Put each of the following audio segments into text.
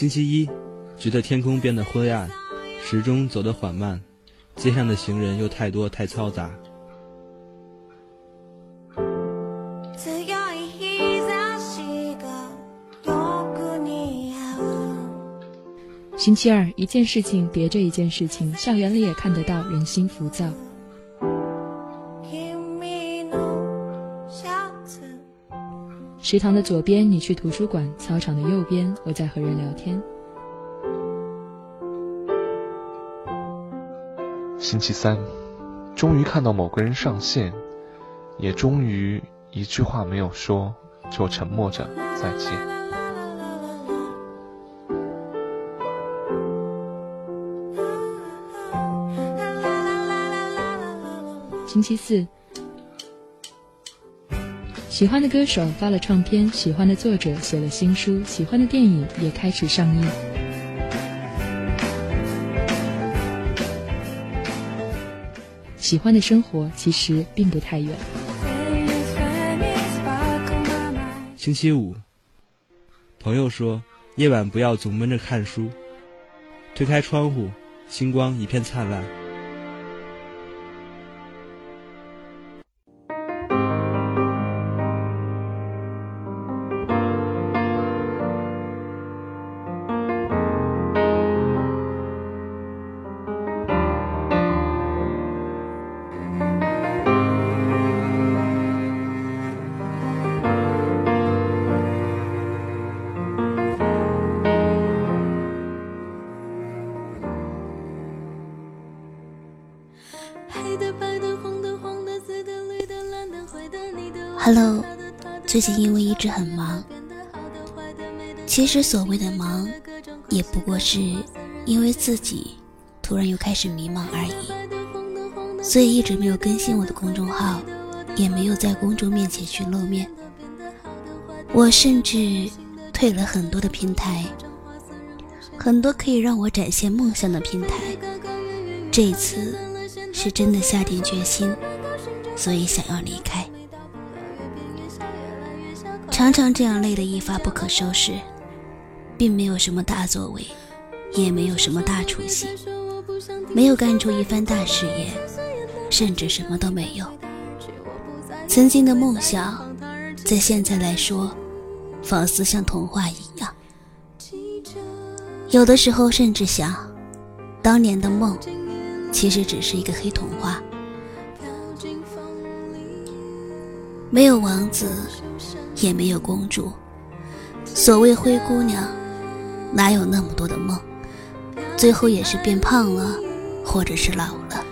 星期一，觉得天空变得灰暗，时钟走得缓慢，街上的行人又太多太嘈杂。星期二，一件事情叠着一件事情，校园里也看得到人心浮躁。食堂的左边，你去图书馆；操场的右边，我在和人聊天。星期三，终于看到某个人上线，也终于一句话没有说，就沉默着再见。星期四，喜欢的歌手发了唱片，喜欢的作者写了新书，喜欢的电影也开始上映。喜欢的生活其实并不太远。星期五，朋友说夜晚不要总闷着看书，推开窗户，星光一片灿烂。Hello，最近因为一直很忙，其实所谓的忙，也不过是因为自己突然又开始迷茫而已，所以一直没有更新我的公众号，也没有在公众面前去露面。我甚至退了很多的平台，很多可以让我展现梦想的平台。这一次是真的下定决心，所以想要离开。常常这样累得一发不可收拾，并没有什么大作为，也没有什么大出息，没有干出一番大事业，甚至什么都没有。曾经的梦想，在现在来说，仿似像童话一样。有的时候甚至想，当年的梦，其实只是一个黑童话，没有王子。也没有公主，所谓灰姑娘，哪有那么多的梦？最后也是变胖了，或者是老了，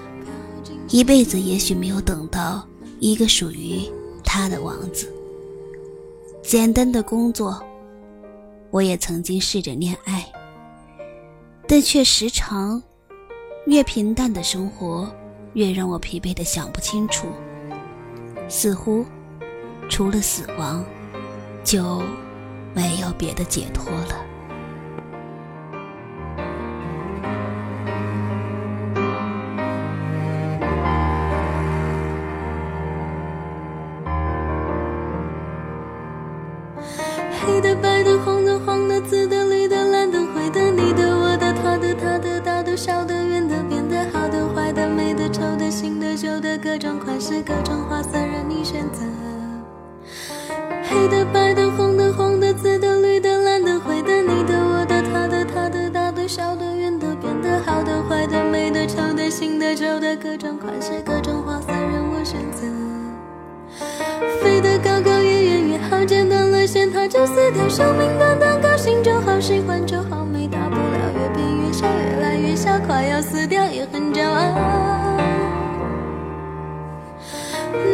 一辈子也许没有等到一个属于她的王子。简单的工作，我也曾经试着恋爱，但却时常越平淡的生活，越让我疲惫的想不清楚，似乎除了死亡。就没有别的解脱了。黑的、白的、红的、黄的、紫的、绿的、蓝的、灰的、你的、我的、他的、他的、大的、小的、圆的、扁的、好的、坏的、美的、丑的、新的、旧的，各种款式、各种花色，任你选择。就死掉。生命短短，高兴就好，喜欢就好，没大不了，越变越小，越来越小，快要死掉也很骄傲。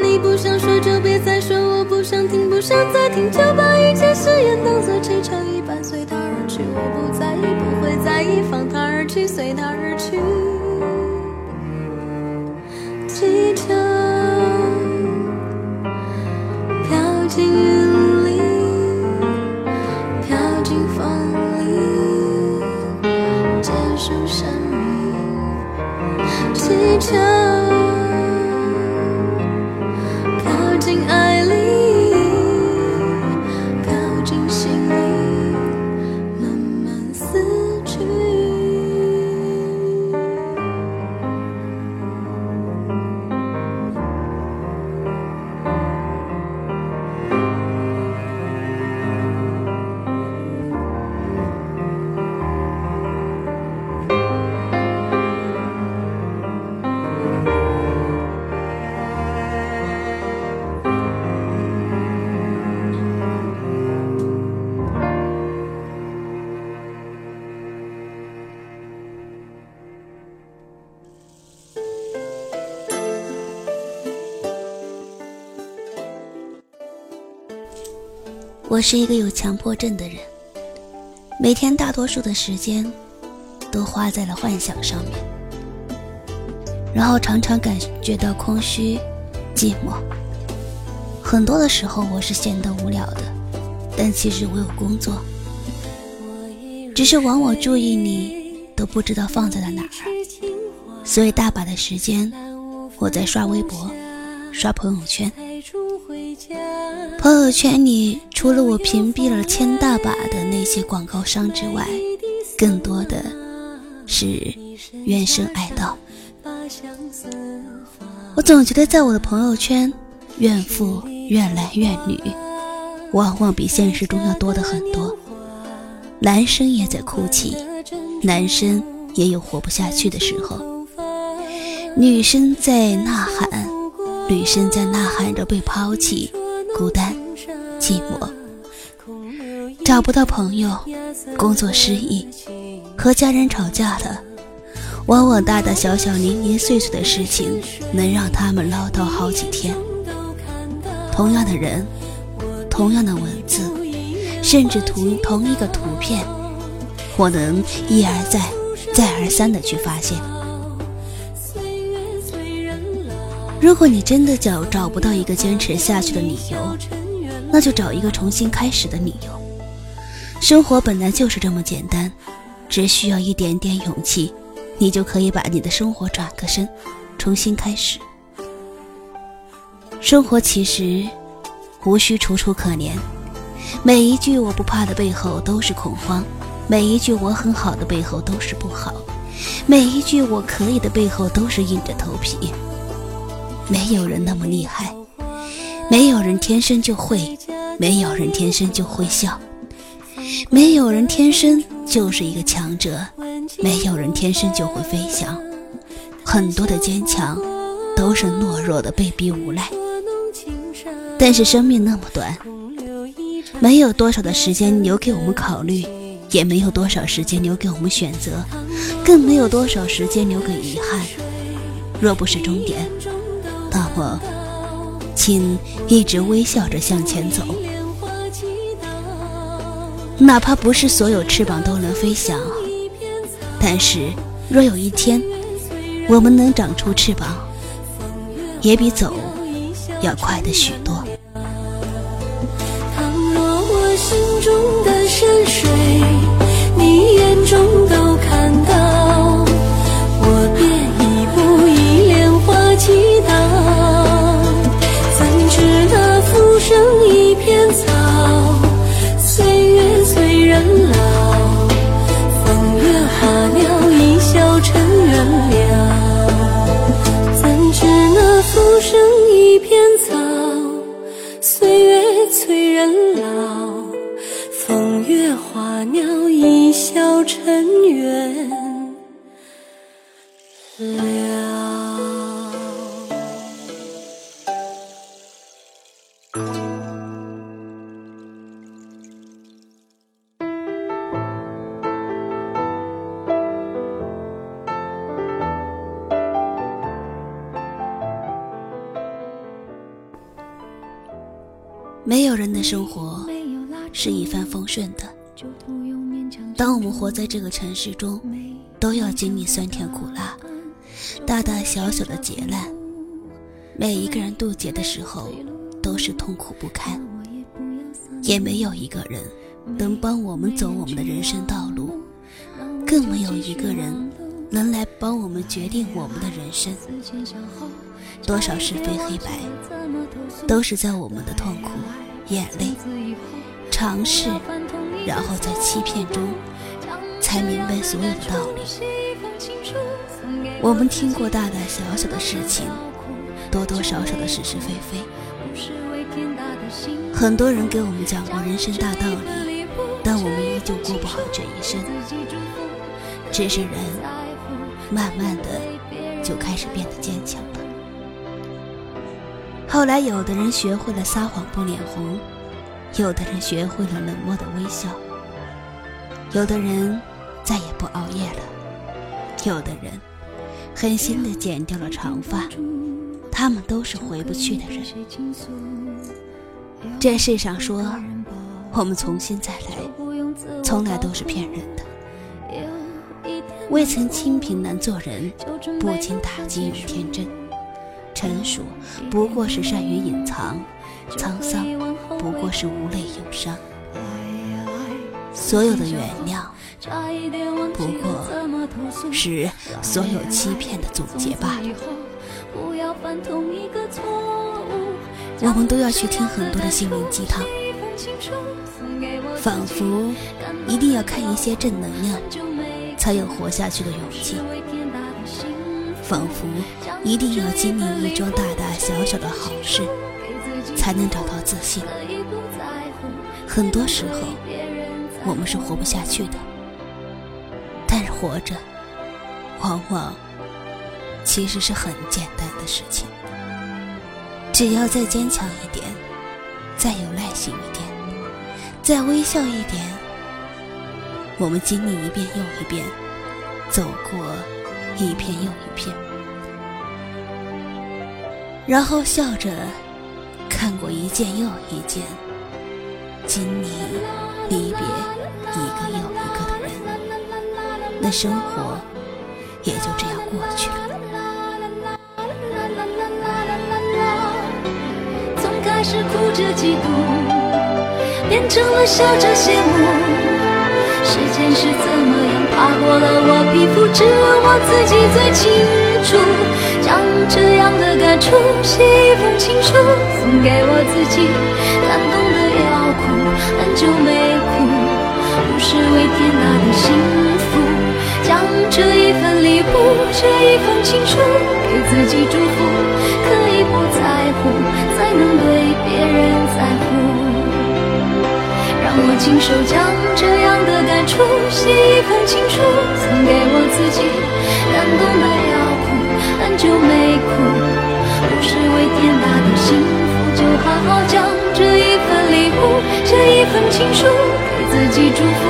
你不想说就别再说，我不想听，不想再听，就把一切誓言当作气球一般随它而去。我不在意，不会在意，放它而去，随它而去。气球。我是一个有强迫症的人，每天大多数的时间都花在了幻想上面，然后常常感觉到空虚、寂寞。很多的时候我是闲得无聊的，但其实我有工作，只是往往注意力都不知道放在了哪儿，所以大把的时间我在刷微博、刷朋友圈。朋友圈里除了我屏蔽了千大把的那些广告商之外，更多的是怨声哀悼。我总觉得在我的朋友圈，怨妇怨男怨女，往往比现实中要多的很多。男生也在哭泣，男生也有活不下去的时候，女生在呐喊。女生在呐喊着被抛弃、孤单、寂寞，找不到朋友，工作失意，和家人吵架了。往往大大小小、零零碎碎的事情，能让他们唠叨好几天。同样的人，同样的文字，甚至同同一个图片，我能一而再、再而三的去发现。如果你真的找找不到一个坚持下去的理由，那就找一个重新开始的理由。生活本来就是这么简单，只需要一点点勇气，你就可以把你的生活转个身，重新开始。生活其实无需楚楚可怜，每一句我不怕的背后都是恐慌，每一句我很好的背后都是不好，每一句我可以的背后都是硬着头皮。没有人那么厉害，没有人天生就会，没有人天生就会笑，没有人天生就是一个强者，没有人天生就会飞翔。很多的坚强都是懦弱的被逼无奈。但是生命那么短，没有多少的时间留给我们考虑，也没有多少时间留给我们选择，更没有多少时间留给遗憾。若不是终点。那么，请一直微笑着向前走，哪怕不是所有翅膀都能飞翔，但是若有一天我们能长出翅膀，也比走要快的许多。倘若我心中的山水，你眼中都看生活是一帆风顺的。当我们活在这个城市中，都要经历酸甜苦辣，大大小小的劫难。每一个人渡劫的时候，都是痛苦不堪。也没有一个人能帮我们走我们的人生道路，更没有一个人能来帮我们决定我们的人生。多少是非黑白，都是在我们的痛苦、眼泪、尝试，然后在欺骗中，才明白所有的道理。我们听过大大小小的事情，多多少少的是是非非。很多人给我们讲过人生大道理，但我们依旧过不好这一生。只是人，慢慢的就开始变得坚强。后来，有的人学会了撒谎不脸红，有的人学会了冷漠的微笑，有的人再也不熬夜了，有的人狠心的剪掉了长发。他们都是回不去的人。这世上说，我们重新再来，从来都是骗人的。未曾清贫难做人，不经打击永天真。成熟不过是善于隐藏，沧桑不过是无泪有伤。所有的原谅，不过是所有欺骗的总结罢了。我们都要去听很多的心灵鸡汤，仿佛一定要看一些正能量，才有活下去的勇气；仿佛一定要经历一桩大大小小的好事，才能找到自信。很多时候，我们是活不下去的，但是活着，往往其实是很简单的事情。只要再坚强一点，再有耐心一点，再微笑一点，我们经历一遍又一遍，走过一片又一片，然后笑着看过一件又一件，经历离别一个又一个的人，那生活也就这样过去了。是哭着嫉妒，变成了笑着羡慕。时间是怎么样划过了我皮肤，只有我自己最清楚。将这样的感触写一封情书，送给我自己。感动的要哭，很久没哭，不是为天大的幸福。将这一份礼物，这一封情书，给自己祝福，可以不在乎，才能对。别人在乎，让我亲手将这样的感触写一情书，送给我自己。感动的要哭，很久没哭，不是为天大的幸福，就好好将这一份礼物，这一份情书，给自己祝福，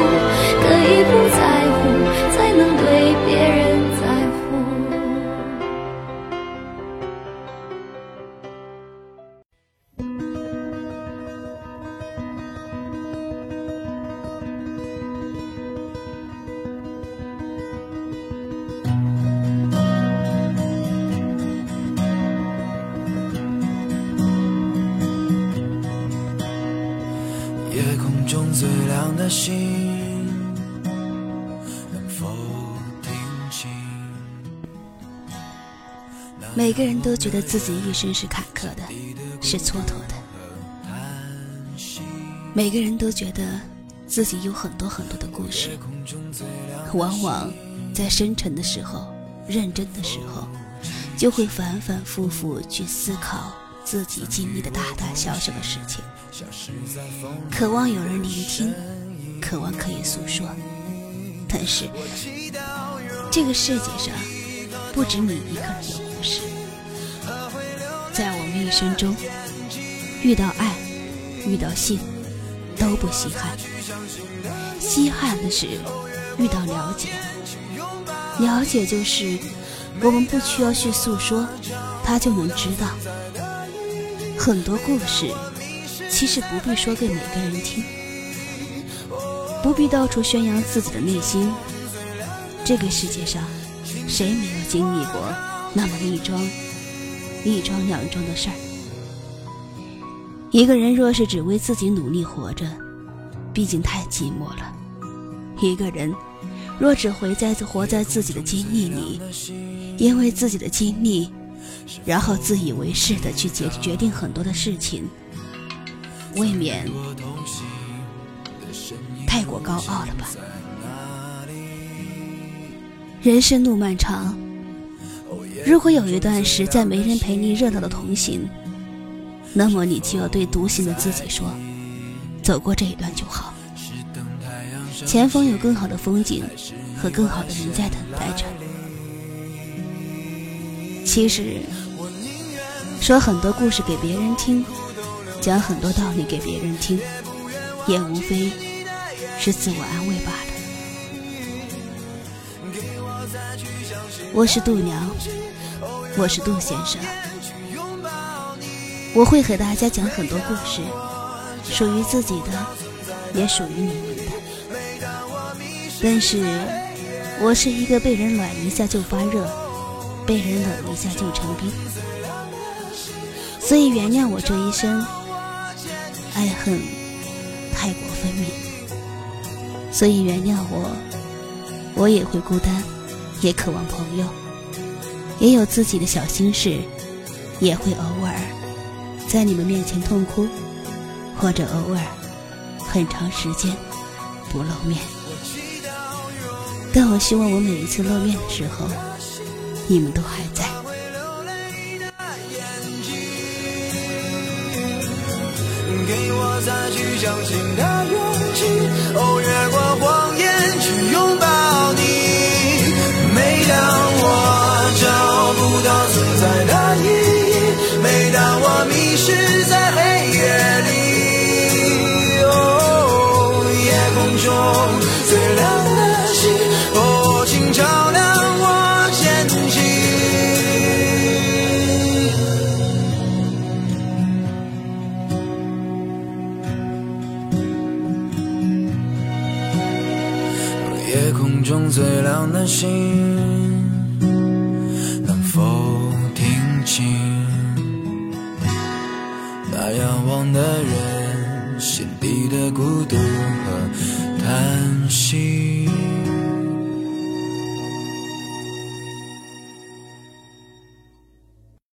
每个人都觉得自己一生是坎坷的，是蹉跎的。每个人都觉得自己有很多很多的故事，往往在深沉的时候、认真的时候，就会反反复复去思考自己经历的大大小小的事情，渴望有人聆听，渴望可以诉说。但是，这个世界上不止你一个人有故事。一生中，遇到爱，遇到性，都不稀罕。稀罕的是遇到了解。了解就是我们不需要去诉说，他就能知道。很多故事其实不必说给每个人听，不必到处宣扬自己的内心。这个世界上，谁没有经历过那么一桩？一桩两桩的事儿。一个人若是只为自己努力活着，毕竟太寂寞了。一个人若只活在活在自己的经历里，因为自己的经历，然后自以为是的去决决定很多的事情，未免太过高傲了吧？人生路漫长。如果有一段实在没人陪你热闹的同行，那么你就要对独行的自己说：“走过这一段就好，前方有更好的风景和更好的人在等待着。”其实，说很多故事给别人听，讲很多道理给别人听，也无非是自我安慰罢了。我是度娘。我是杜先生，我会和大家讲很多故事，属于自己的，也属于你们的。但是，我是一个被人暖一下就发热，被人冷一下就成冰，所以原谅我这一生爱恨太过分明。所以原谅我，我也会孤单，也渴望朋友，也有自己的小心事，也会偶尔在你们面前痛哭，或者偶尔很长时间不露面。但我希望我每一次露面的时候，你们都还在。给我再去相信的勇气，哦，越过谎言去拥抱。每最亮的星。